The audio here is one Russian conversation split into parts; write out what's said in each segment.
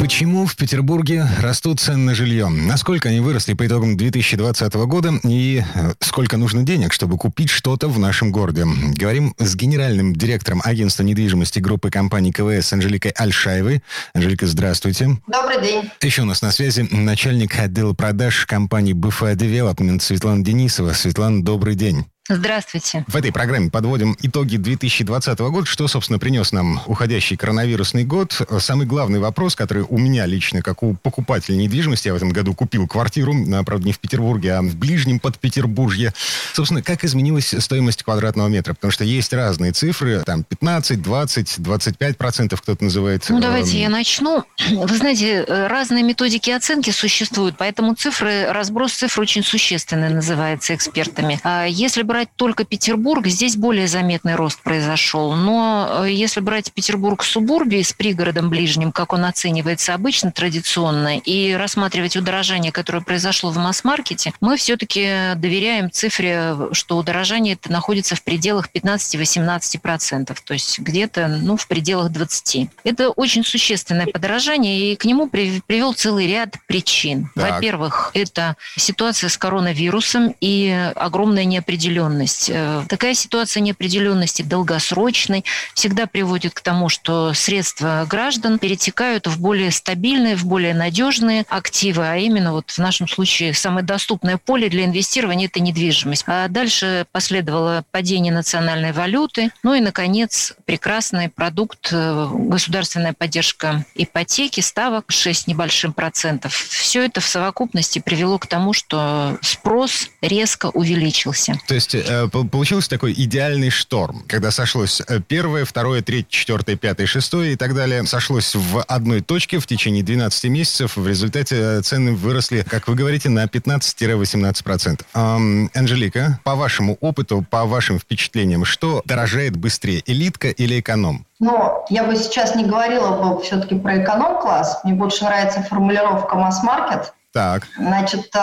Почему в Петербурге растут цены на жилье? Насколько они выросли по итогам 2020 года? И э, сколько нужно денег, чтобы купить что-то в нашем городе? Говорим с генеральным директором агентства недвижимости группы компаний КВС Анжеликой Альшаевой. Анжелика, здравствуйте. Добрый день. Еще у нас на связи начальник отдела продаж компании БФА Девелопмент Светлана Денисова. Светлана, добрый день. Здравствуйте. В этой программе подводим итоги 2020 года. Что, собственно, принес нам уходящий коронавирусный год? Самый главный вопрос, который у меня лично, как у покупателя недвижимости, я в этом году купил квартиру, правда, не в Петербурге, а в ближнем Подпетербурге. Собственно, как изменилась стоимость квадратного метра? Потому что есть разные цифры, там 15, 20, 25 процентов кто-то называет. Ну, давайте эм, я начну. Вы знаете, разные методики оценки существуют, поэтому цифры, разброс цифр очень существенный называется экспертами. А если брать брать только Петербург, здесь более заметный рост произошел. Но э, если брать Петербург субурбии с пригородом ближним, как он оценивается обычно, традиционно, и рассматривать удорожание, которое произошло в масс-маркете, мы все-таки доверяем цифре, что удорожание это находится в пределах 15-18%, то есть где-то ну, в пределах 20%. Это очень существенное подорожание, и к нему привел целый ряд причин. Во-первых, это ситуация с коронавирусом и огромная неопределенность неопределенность. Э, такая ситуация неопределенности долгосрочной всегда приводит к тому, что средства граждан перетекают в более стабильные, в более надежные активы, а именно вот в нашем случае самое доступное поле для инвестирования – это недвижимость. А дальше последовало падение национальной валюты, ну и, наконец, прекрасный продукт э, государственная поддержка ипотеки, ставок 6 небольшим процентов. Все это в совокупности привело к тому, что спрос резко увеличился. То есть э, получился такой идеальный шторм, когда сошлось э, первое, второе, третье, четвертое, пятое, шестое и так далее, сошлось в одной точке в течение 12 месяцев. В результате э, цены выросли, как вы говорите, на 15-18%. Эм, Анжелика, по вашему опыту, по вашим впечатлениям, что дорожает быстрее, элитка или эконом? Но я бы сейчас не говорила бы все-таки про эконом-класс. Мне больше нравится формулировка масс-маркет. Так. Значит, э,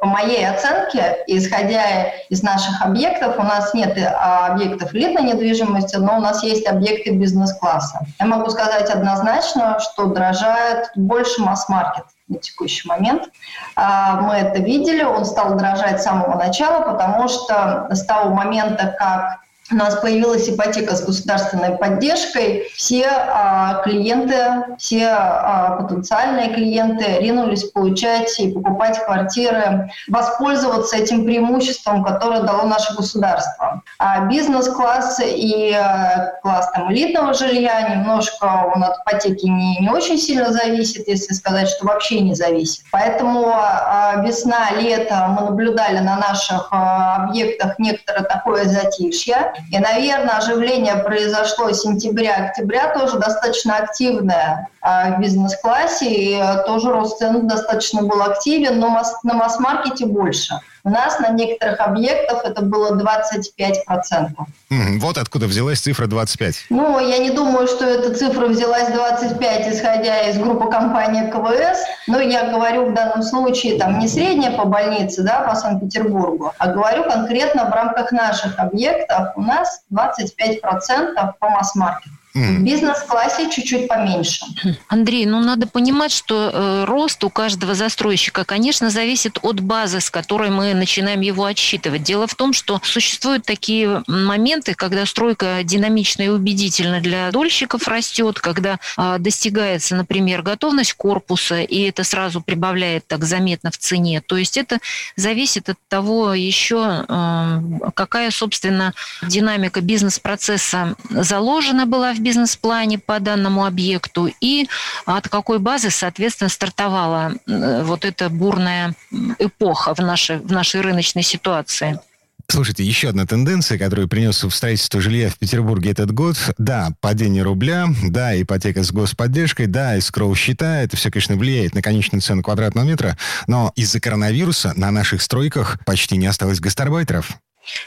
по моей оценке, исходя из наших объектов, у нас нет э, объектов элитной недвижимости, но у нас есть объекты бизнес-класса. Я могу сказать однозначно, что дорожает больше масс-маркет на текущий момент. А, мы это видели, он стал дорожать с самого начала, потому что с того момента, как у нас появилась ипотека с государственной поддержкой, все а, клиенты, все а, потенциальные клиенты ринулись получать и покупать квартиры, воспользоваться этим преимуществом, которое дало наше государство. А бизнес-класс и а, класс там, элитного жилья немножко он от ипотеки не, не очень сильно зависит, если сказать, что вообще не зависит. Поэтому а, весна, лето мы наблюдали на наших а, объектах некоторое такое затишье. И, наверное, оживление произошло сентября-октября, тоже достаточно активное а, в бизнес-классе, и тоже рост цен достаточно был активен, но на масс-маркете больше. У нас на некоторых объектах это было 25%. Вот откуда взялась цифра 25. Ну, я не думаю, что эта цифра взялась 25, исходя из группы компании КВС. Но я говорю в данном случае там не средняя по больнице, да, по Санкт-Петербургу, а говорю конкретно в рамках наших объектов. У нас 25% по масс-маркету. В бизнес-классе чуть-чуть поменьше. Андрей, ну надо понимать, что э, рост у каждого застройщика, конечно, зависит от базы, с которой мы начинаем его отсчитывать. Дело в том, что существуют такие моменты, когда стройка динамично и убедительно для дольщиков растет, когда э, достигается, например, готовность корпуса, и это сразу прибавляет так заметно в цене. То есть это зависит от того еще, э, какая, собственно, динамика бизнес-процесса заложена была в бизнес-плане по данному объекту и от какой базы, соответственно, стартовала э, вот эта бурная эпоха в нашей, в нашей рыночной ситуации. Слушайте, еще одна тенденция, которую принес в строительство жилья в Петербурге этот год. Да, падение рубля, да, ипотека с господдержкой, да, искроу счета. Это все, конечно, влияет на конечную цену квадратного метра. Но из-за коронавируса на наших стройках почти не осталось гастарбайтеров.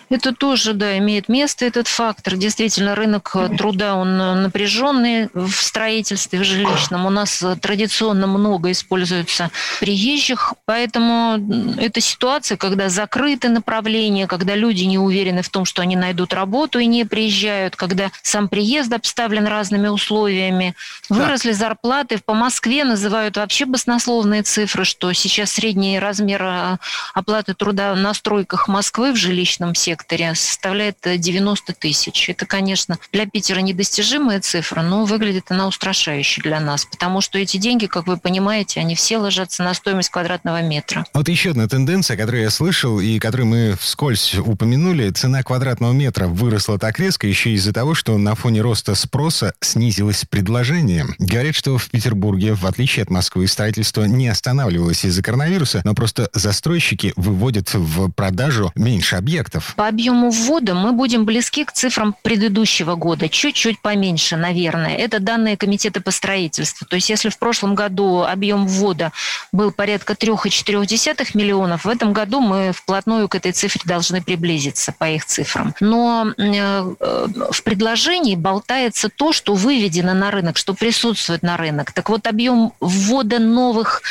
Это тоже, да, имеет место этот фактор. Действительно, рынок труда, он напряженный в строительстве, в жилищном. У нас традиционно много используется приезжих, поэтому это ситуация, когда закрыты направления, когда люди не уверены в том, что они найдут работу и не приезжают, когда сам приезд обставлен разными условиями. Выросли зарплаты. По Москве называют вообще баснословные цифры, что сейчас средний размер оплаты труда на стройках Москвы в жилищном секторе составляет 90 тысяч. Это, конечно, для Питера недостижимая цифра, но выглядит она устрашающе для нас, потому что эти деньги, как вы понимаете, они все ложатся на стоимость квадратного метра. Вот еще одна тенденция, которую я слышал и которую мы вскользь упомянули, цена квадратного метра выросла так резко еще из-за того, что на фоне роста спроса снизилось предложение. Говорят, что в Петербурге, в отличие от Москвы, строительство не останавливалось из-за коронавируса, но просто застройщики выводят в продажу меньше объектов. По объему ввода мы будем близки к цифрам предыдущего года, чуть-чуть поменьше, наверное. Это данные комитета по строительству. То есть если в прошлом году объем ввода был порядка 3,4 миллионов, в этом году мы вплотную к этой цифре должны приблизиться по их цифрам. Но э, в предложении болтается то, что выведено на рынок, что присутствует на рынок. Так вот, объем ввода новых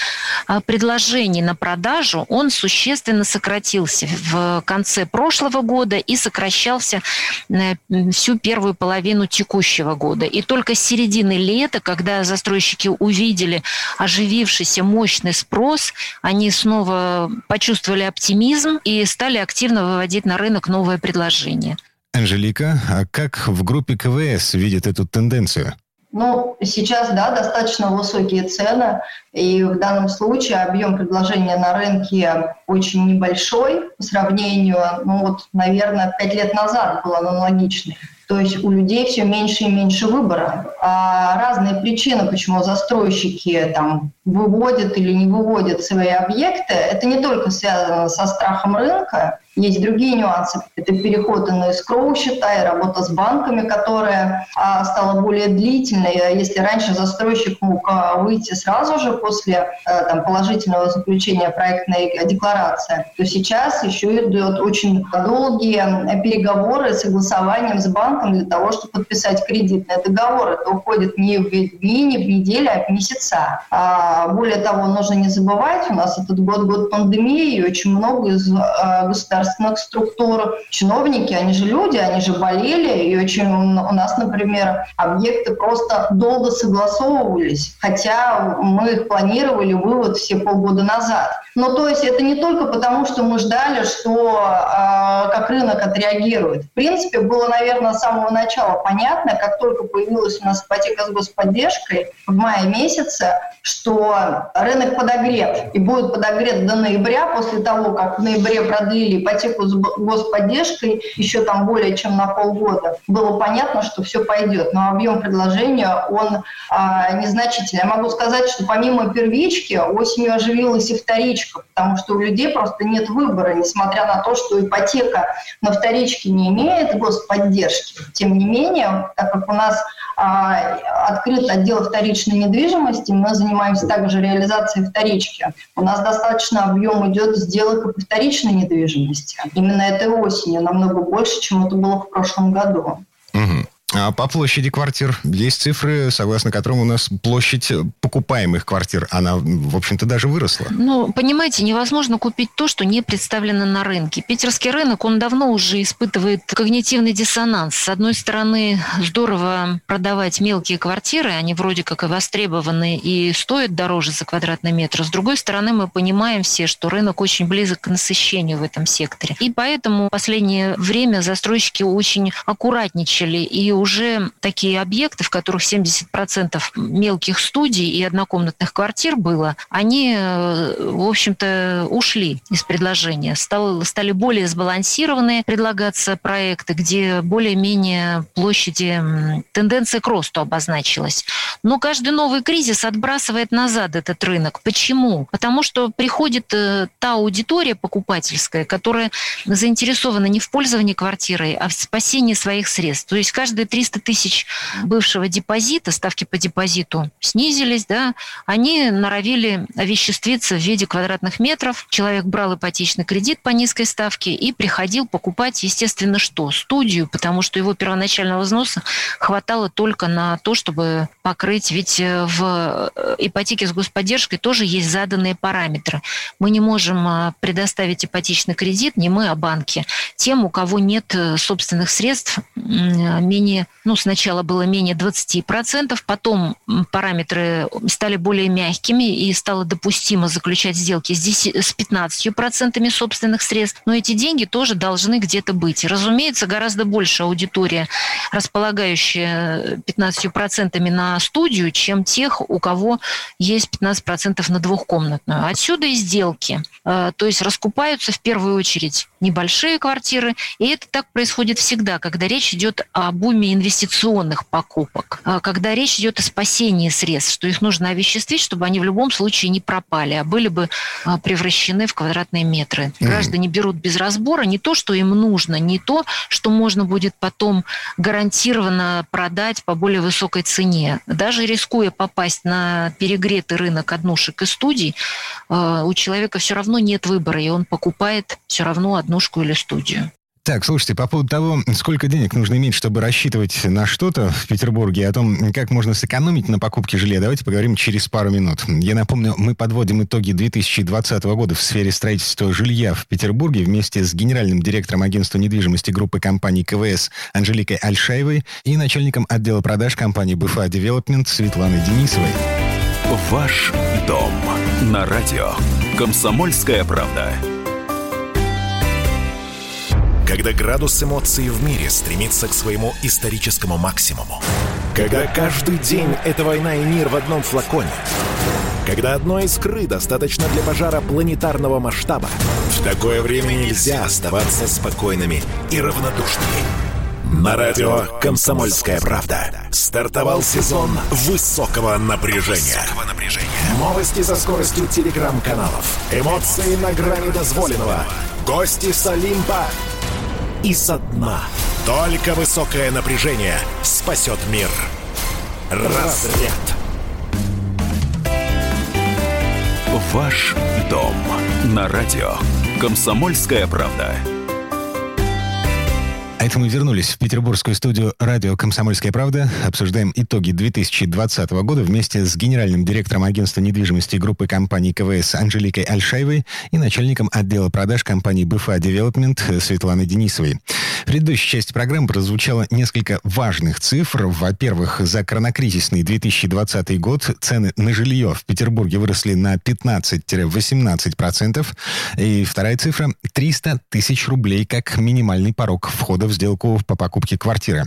а, предложений на продажу, он существенно сократился в конце прошлого года и сокращался э, всю первую половину текущего года. И только с середины лета, когда застройщики увидели оживившийся мощный спрос, они снова почувствовали оптимизм и стали активно выводить на рынок новое предложение. Анжелика, а как в группе КВС видит эту тенденцию? Ну, сейчас, да, достаточно высокие цены, и в данном случае объем предложения на рынке очень небольшой по сравнению, ну вот, наверное, пять лет назад был аналогичный. То есть у людей все меньше и меньше выбора. А разные причины, почему застройщики там выводят или не выводят свои объекты, это не только связано со страхом рынка, есть другие нюансы. Это переход на escrow счета и работа с банками, которая а, стала более длительной. Если раньше застройщик мог а, выйти сразу же после а, там, положительного заключения проектной декларации, то сейчас еще идет очень долгие переговоры с согласованием с банком для того, чтобы подписать кредитный договор. Это уходит не в дни, не в недели, а в месяца. А, более того, нужно не забывать, у нас этот год год пандемии, и очень много из а, государств государственных структур. Чиновники, они же люди, они же болели, и очень у нас, например, объекты просто долго согласовывались, хотя мы их планировали вывод все полгода назад. Но то есть это не только потому, что мы ждали, что э, как рынок отреагирует. В принципе, было, наверное, с самого начала понятно, как только появилась у нас ипотека с господдержкой в мае месяце, что рынок подогрет и будет подогрет до ноября, после того, как в ноябре продлили ипотеку с господдержкой еще там более чем на полгода. Было понятно, что все пойдет, но объем предложения, он а, незначительный. Я могу сказать, что помимо первички осенью оживилась и вторичка, потому что у людей просто нет выбора, несмотря на то, что ипотека на вторичке не имеет господдержки. Тем не менее, так как у нас а, открыт отдел вторичной недвижимости, мы занимаемся также реализацией вторички. У нас достаточно объем идет сделок по вторичной недвижимости. Именно этой осенью намного больше, чем это было в прошлом году. А по площади квартир есть цифры, согласно которым у нас площадь покупаемых квартир, она, в общем-то, даже выросла. Ну, понимаете, невозможно купить то, что не представлено на рынке. Питерский рынок, он давно уже испытывает когнитивный диссонанс. С одной стороны, здорово продавать мелкие квартиры, они вроде как и востребованы и стоят дороже за квадратный метр. С другой стороны, мы понимаем все, что рынок очень близок к насыщению в этом секторе. И поэтому в последнее время застройщики очень аккуратничали и уже такие объекты, в которых 70% мелких студий и однокомнатных квартир было, они, э, в общем-то, ушли из предложения. Стал, стали более сбалансированные предлагаться проекты, где более-менее площади, тенденция к росту обозначилась. Но каждый новый кризис отбрасывает назад этот рынок. Почему? Потому что приходит э, та аудитория покупательская, которая заинтересована не в пользовании квартирой, а в спасении своих средств. То есть каждые 300 тысяч бывшего депозита, ставки по депозиту снизились, да, они норовили овеществиться в виде квадратных метров. Человек брал ипотечный кредит по низкой ставке и приходил покупать, естественно, что? Студию, потому что его первоначального взноса хватало только на то, чтобы покрыть. Ведь э, в э, ипотеке с господдержкой тоже есть заданные параметры. Мы не можем э, предоставить ипотечный кредит, не мы, а банки, тем, у кого нет собственных средств менее, ну, сначала было менее 20%, потом параметры стали более мягкими и стало допустимо заключать сделки с 15% собственных средств. Но эти деньги тоже должны где-то быть. Разумеется, гораздо больше аудитория, располагающая 15% на студию, чем тех, у кого есть 15% на двухкомнатную. Отсюда и сделки. Э, то есть раскупаются в первую очередь небольшие квартиры, и это так происходит всегда, когда речь идет о буме инвестиционных покупок, э, когда речь идет о спасении средств, что их нужно овеществить, чтобы они в любом случае не пропали, а были бы э, превращены в квадратные метры. Граждане берут без разбора не то, что им нужно, не то, что можно будет потом гарантированно продать по более высокой цене. Даже рискуя попасть на перегретый рынок однушек и студий, э, у человека все равно нет выбора, и он покупает все равно однушку или студию. Так, слушайте, по поводу того, сколько денег нужно иметь, чтобы рассчитывать на что-то в Петербурге, о том, как можно сэкономить на покупке жилья, давайте поговорим через пару минут. Я напомню, мы подводим итоги 2020 года в сфере строительства жилья в Петербурге вместе с генеральным директором агентства недвижимости группы компаний КВС Анжеликой Альшаевой и начальником отдела продаж компании БФА Девелопмент Светланой Денисовой. Ваш дом на радио. Комсомольская правда. Когда градус эмоций в мире стремится к своему историческому максимуму. Когда каждый день — это война и мир в одном флаконе. Когда одной искры достаточно для пожара планетарного масштаба. В такое время нельзя оставаться спокойными и равнодушными. На радио «Комсомольская правда» стартовал сезон высокого напряжения. Новости со скоростью телеграм-каналов. Эмоции на грани дозволенного. Гости с Олимпа и со дна. Только высокое напряжение спасет мир. Разряд. Ваш дом на радио. Комсомольская правда. А это мы вернулись в петербургскую студию радио «Комсомольская правда». Обсуждаем итоги 2020 года вместе с генеральным директором агентства недвижимости группы компаний КВС Анжеликой Альшаевой и начальником отдела продаж компании БФА Девелопмент Светланой Денисовой. Предыдущей части программы прозвучало несколько важных цифр. Во-первых, за коронакризисный 2020 год цены на жилье в Петербурге выросли на 15-18%. И вторая цифра – 300 тысяч рублей как минимальный порог входа в сделку по покупке квартиры.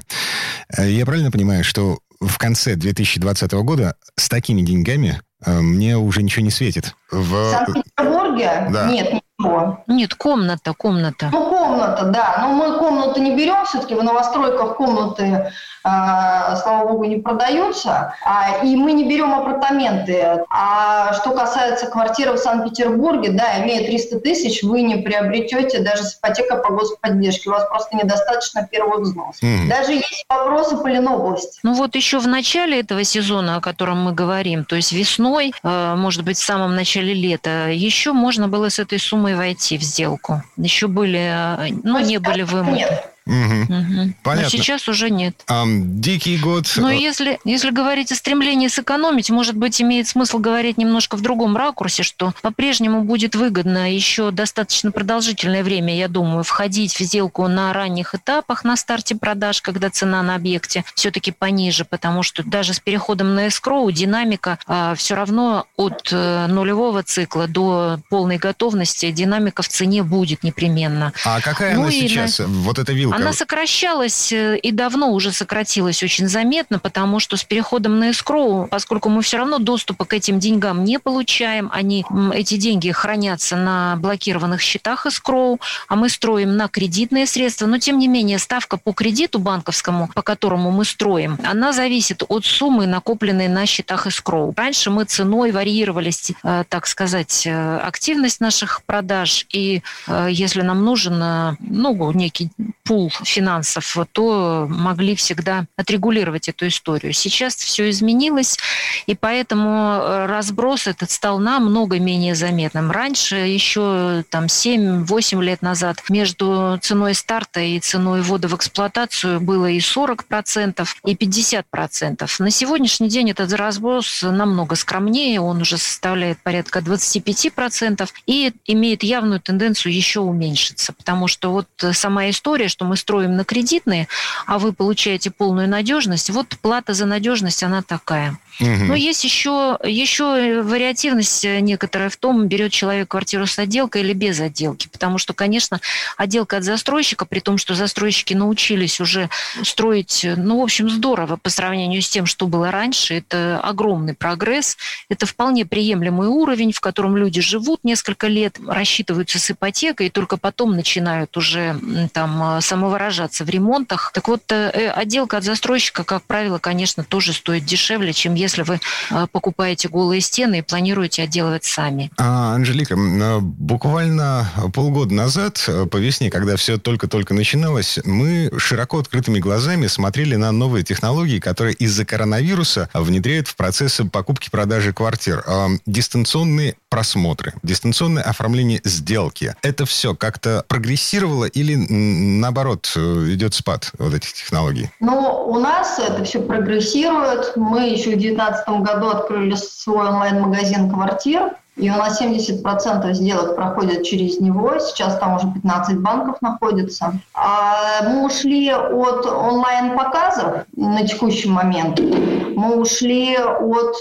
Э, я правильно понимаю, что в конце 2020 года с такими деньгами э, мне уже ничего не светит? В, в Санкт-Петербурге? Да. Нет, ничего. Нет, комната, комната. Ну, комната, да. Но мы комнату не берем, все-таки в новостройках комнаты а, слава богу, не продаются, а, и мы не берем апартаменты. А что касается квартиры в Санкт-Петербурге, да, имея 300 тысяч, вы не приобретете даже с ипотека по господдержке, у вас просто недостаточно первого взноса. Mm. Даже есть вопросы по Ленобласти. Ну вот еще в начале этого сезона, о котором мы говорим, то есть весной, э, может быть, в самом начале лета, еще можно было с этой суммой войти в сделку. Еще были, э, ну, не были вымыты. Нет. Угу. Угу. Понятно. Но сейчас уже нет. А, дикий год. Но если, если говорить о стремлении сэкономить, может быть, имеет смысл говорить немножко в другом ракурсе, что по-прежнему будет выгодно еще достаточно продолжительное время, я думаю, входить в сделку на ранних этапах на старте продаж, когда цена на объекте все-таки пониже, потому что даже с переходом на эскроу динамика а, все равно от а, нулевого цикла до полной готовности динамика в цене будет непременно. А какая ну она сейчас? На... Вот эта вилка Она сокращалась э, и давно уже сократилась очень заметно, потому что с переходом на эскроу, поскольку мы все равно доступа к этим деньгам не получаем, они, эти деньги хранятся на блокированных счетах эскроу, а мы строим на кредитные средства. Но, тем не менее, ставка по кредиту банковскому, по которому мы строим, она зависит от суммы, накопленной на счетах эскроу. Раньше мы ценой варьировались, э, так сказать, э, активность наших продаж, и если нам нужен ну, некий пул финансов, то могли всегда отрегулировать эту историю. Сейчас все изменилось, и поэтому э, разброс этот стал намного менее заметным. Раньше, еще там 7-8 лет назад, между ценой старта и ценой ввода в эксплуатацию было и 40%, и 50%. На сегодняшний день этот разброс намного скромнее, он уже составляет порядка 25% и имеет явную тенденцию еще уменьшиться, потому что вот сама история, что мы строим на кредитные, а вы получаете полную надежность, вот плата за надежность, она такая. Угу. Но есть еще, еще вариативность некоторая в том, берет человек квартиру с отделкой или без отделки. Потому что, конечно, отделка от застройщика, при том, что застройщики научились уже строить, ну, в общем, здорово по сравнению с тем, что было раньше. Это огромный прогресс. Это вполне приемлемый уровень, в котором люди живут несколько лет, рассчитываются с ипотекой, и только потом начинают уже там самовыражаться в ремонтах. Так вот, э, отделка от застройщика, как правило, конечно, тоже стоит дешевле, чем если вы э, покупаете голые стены и планируете отделывать сами. А, Анжелика, э, буквально полгода назад, э, по весне, когда все только-только начиналось, мы широко открытыми глазами смотрели на новые технологии, которые из-за коронавируса внедряют в процессы покупки-продажи квартир. Дистанционные просмотры, дистанционное оформление сделки. Это все как-то прогрессировало или наоборот идет спад вот этих технологий? Ну, у нас это все прогрессирует. Мы еще в 2019 году открыли свой онлайн-магазин квартир. И у нас 70% сделок проходят через него. Сейчас там уже 15 банков находится. А мы ушли от онлайн-показов на текущий момент. Мы ушли от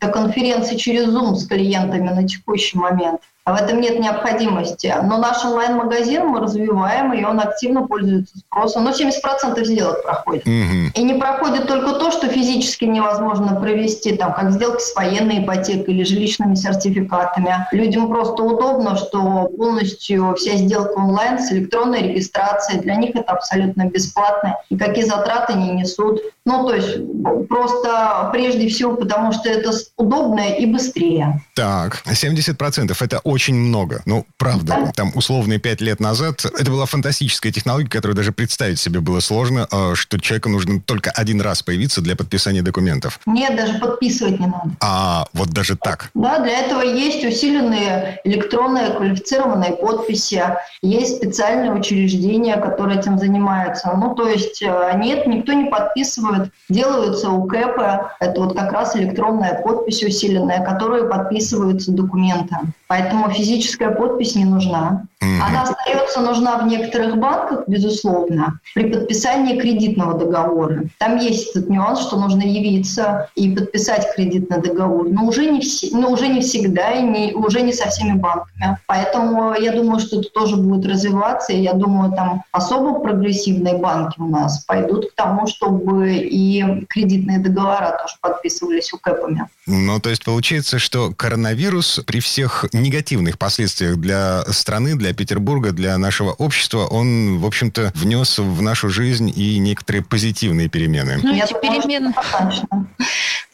конференций через Zoom с клиентами на текущий момент. В этом нет необходимости. Но наш онлайн-магазин мы развиваем, и он активно пользуется спросом. Но 70% сделок проходит. Угу. И не проходит только то, что физически невозможно провести, там, как сделки с военной ипотекой или жилищными сертификатами. Людям просто удобно, что полностью вся сделка онлайн с электронной регистрацией. Для них это абсолютно бесплатно. Никакие затраты не несут. Ну, то есть просто прежде всего потому, что это удобно и быстрее. Так, 70% это очень много. Ну, правда, да. там условные 5 лет назад это была фантастическая технология, которую даже представить себе было сложно, а, что человеку нужно только один раз появиться для подписания документов. Нет, даже подписывать не надо. А, вот даже так? Да, для этого есть усиленные электронные квалифицированные подписи, есть специальные учреждения, которые этим занимаются. Ну, то есть э, нет, никто не подписывает, делаются УКЭПы, это вот как раз электронная подпись усиленная, которую подписываются документы. Поэтому физическая подпись не нужна. Она остается нужна в некоторых банках, безусловно, при подписании кредитного договора. Там есть этот нюанс, что нужно явиться и подписать кредитный договор, но уже не, все, но уже не всегда и не, уже не со всеми банками. Поэтому я думаю, что это тоже будет развиваться, и я думаю, там особо прогрессивные банки у нас пойдут к тому, чтобы и кредитные договора тоже подписывались у УКЭПами. Ну, то есть получается, что коронавирус при всех негативных последствиях для страны, для Петербурга, для нашего общества, он, в общем-то, внес в нашу жизнь и некоторые позитивные перемены. Ну, эти перемены...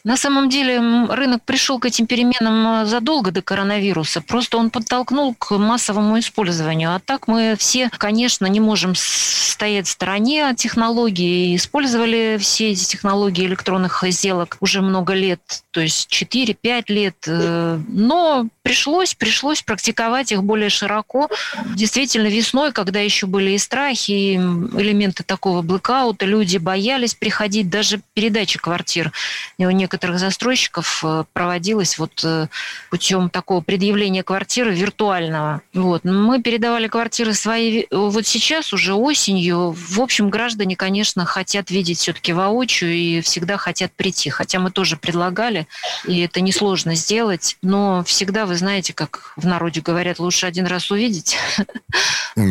На самом деле рынок пришел к этим переменам э, задолго до коронавируса. Просто он подтолкнул к массовому использованию. А так мы все, конечно, не можем стоять в стороне от технологий. Использовали все эти технологии электронных сделок уже много лет, то есть 4-5 лет. Э, но пришлось, пришлось практиковать их более широко. Действительно, весной, когда еще были и страхи, и элементы такого блэкаута, люди боялись приходить, даже передачи квартир. У некоторых некоторых застройщиков э, проводилось вот э, путем такого предъявления квартиры виртуального. Вот. Мы передавали квартиры свои вот сейчас уже осенью. В общем, граждане, конечно, хотят видеть все-таки воочию и всегда хотят прийти. Хотя мы тоже предлагали, и это несложно сделать. Но всегда, вы знаете, как в народе говорят, лучше один раз увидеть.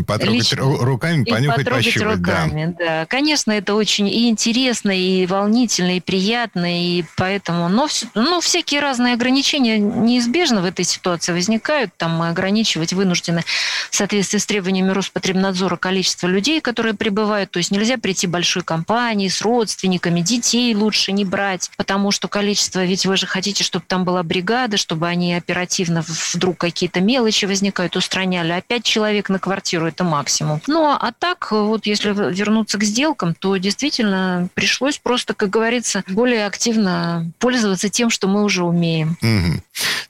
Потрогать Лично. руками, понюхать, потрогать пощупать. руками, да. да. Конечно, это очень и интересно, и волнительно, и приятно, и поэтому... Но, ну, всякие разные ограничения неизбежно в этой ситуации возникают. Там мы ограничивать вынуждены в соответствии с требованиями Роспотребнадзора количество людей, которые прибывают. То есть нельзя прийти большой компанией с родственниками, детей лучше не брать, потому что количество... Ведь вы же хотите, чтобы там была бригада, чтобы они оперативно вдруг какие-то мелочи возникают, устраняли. А человек на квартиру – это максимум. Ну, а так, вот если вернуться к сделкам, то действительно пришлось просто, как говорится, более активно пользоваться тем, что мы уже умеем. Угу.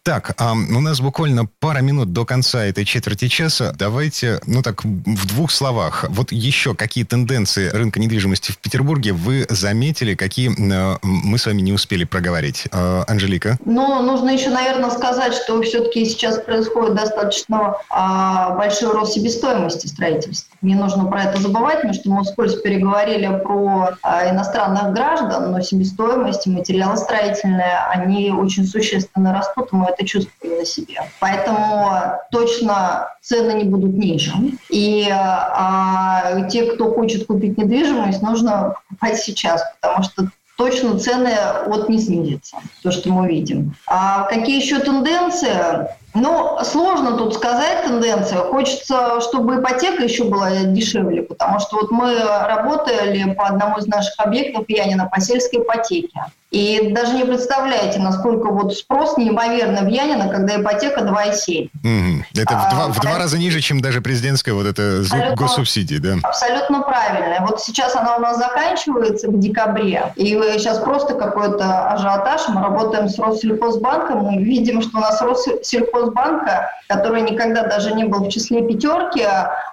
Так, а у нас буквально пара минут до конца этой четверти часа. Давайте, ну так, в двух словах. Вот еще какие тенденции рынка недвижимости в Петербурге вы заметили, какие э, мы с вами не успели проговорить? Э, Анжелика? Ну, нужно еще, наверное, сказать, что все-таки сейчас происходит достаточно а, большой рост себестоимости строительства. Не нужно про это забывать, потому что мы вскользь переговорили про а, иностранных граждан, но себестоимость и строительные, они очень существенно растут, мы это чувствуем на себе. Поэтому точно цены не будут ниже. И а, те, кто хочет купить недвижимость, нужно покупать сейчас, потому что точно цены вот не снизятся, то, что мы видим. А какие еще тенденции? Ну, сложно тут сказать тенденцию. Хочется, чтобы ипотека еще была дешевле, потому что вот мы работали по одному из наших объектов Янина по сельской ипотеке. И даже не представляете, насколько вот спрос неимоверно в Янина, когда ипотека 2,7. Mm-hmm. Это а, в, два, в два раза ниже, чем даже президентская вот эта госсубсидия, да? Абсолютно правильно. Вот сейчас она у нас заканчивается в декабре, и сейчас просто какой-то ажиотаж. Мы работаем с Россельхозбанком, мы видим, что у нас Россельхозбанка, который никогда даже не был в числе пятерки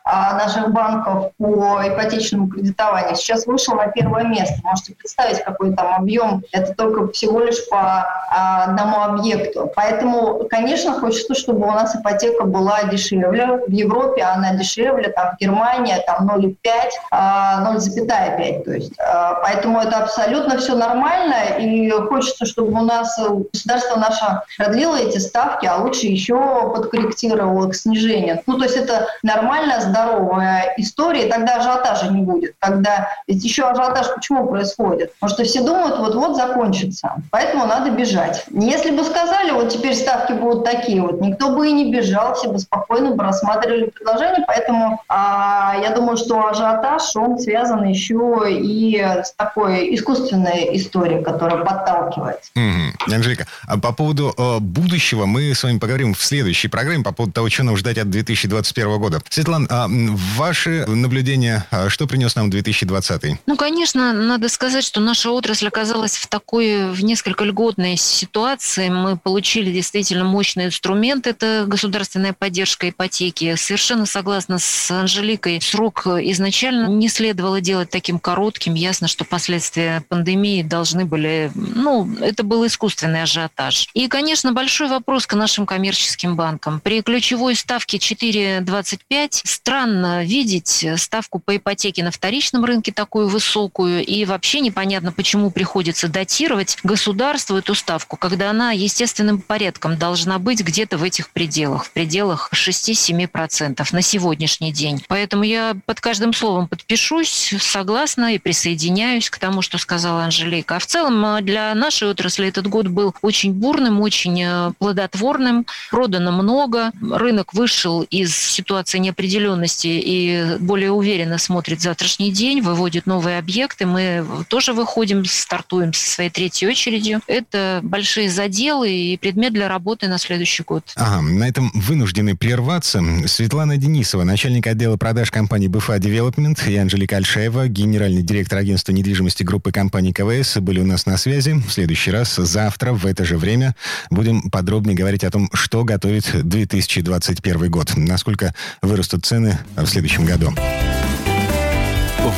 наших банков по ипотечному кредитованию, сейчас вышел на первое место. Можете представить, какой там объем это только всего лишь по а, одному объекту. Поэтому, конечно, хочется, чтобы у нас ипотека была дешевле. В Европе она дешевле, там в Германии там 0,5, 0,5, а, то есть. А, поэтому это абсолютно все нормально, и хочется, чтобы у нас государство наше продлило эти ставки, а лучше еще подкорректировало к снижению. Ну, то есть это нормальная, здоровая история, и тогда ажиотажа не будет. Когда ведь еще ажиотаж почему происходит? Потому что все думают, вот-вот закончится. Поэтому надо бежать. Если бы сказали, вот теперь ставки будут такие, вот никто бы и не бежал, все бы спокойно бы рассматривали предложение. Поэтому а, я думаю, что ажиотаж, он связан еще и с такой искусственной историей, которая подталкивает. Mm-hmm. Анжелика, а по поводу э, будущего мы с вами поговорим в следующей программе по поводу того, что нам ждать от 2021 года. Светлана, ваши наблюдения, а, что принес нам 2020? Ну, конечно, надо сказать, что наша отрасль оказалась в такой, в несколько льготной ситуации. Мы получили действительно мощный инструмент, это государственная поддержка ипотеки. Совершенно согласна с Анжеликой, срок изначально не следовало делать таким коротким. Ясно, что последствия пандемии должны были, ну, это был искусственный ажиотаж. И, конечно, большой вопрос к нашим коммерческим банкам. При ключевой ставке 4,25 странно видеть ставку по ипотеке на вторичном рынке такую высокую, и вообще непонятно, почему приходится датировать государству эту ставку, когда она естественным порядком должна быть где-то в этих пределах, в пределах 6-7% на сегодняшний день. Поэтому я под каждым словом подпишусь, согласна и присоединяюсь к тому, что сказала Анжелика. А в целом а, для нашей отрасли этот год был очень бурным, очень э, плодотворным, продано много, рынок вышел из ситуации неопределенности и более уверенно смотрит завтрашний день, выводит новые объекты. Мы тоже выходим, стартуем с своей третьей очередью. Это большие заделы и предмет для работы на следующий год. Ага, на этом вынуждены прерваться. Светлана Денисова, начальник отдела продаж компании БФА Девелопмент, и Анжелика Альшаева, генеральный директор агентства недвижимости группы компаний КВС, были у нас на связи. В следующий раз, завтра, в это же время, будем подробнее говорить о том, что готовит 2021 год, насколько вырастут цены в следующем году.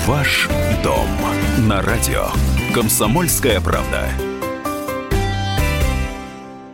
Ваш дом на радио. Комсомольская правда.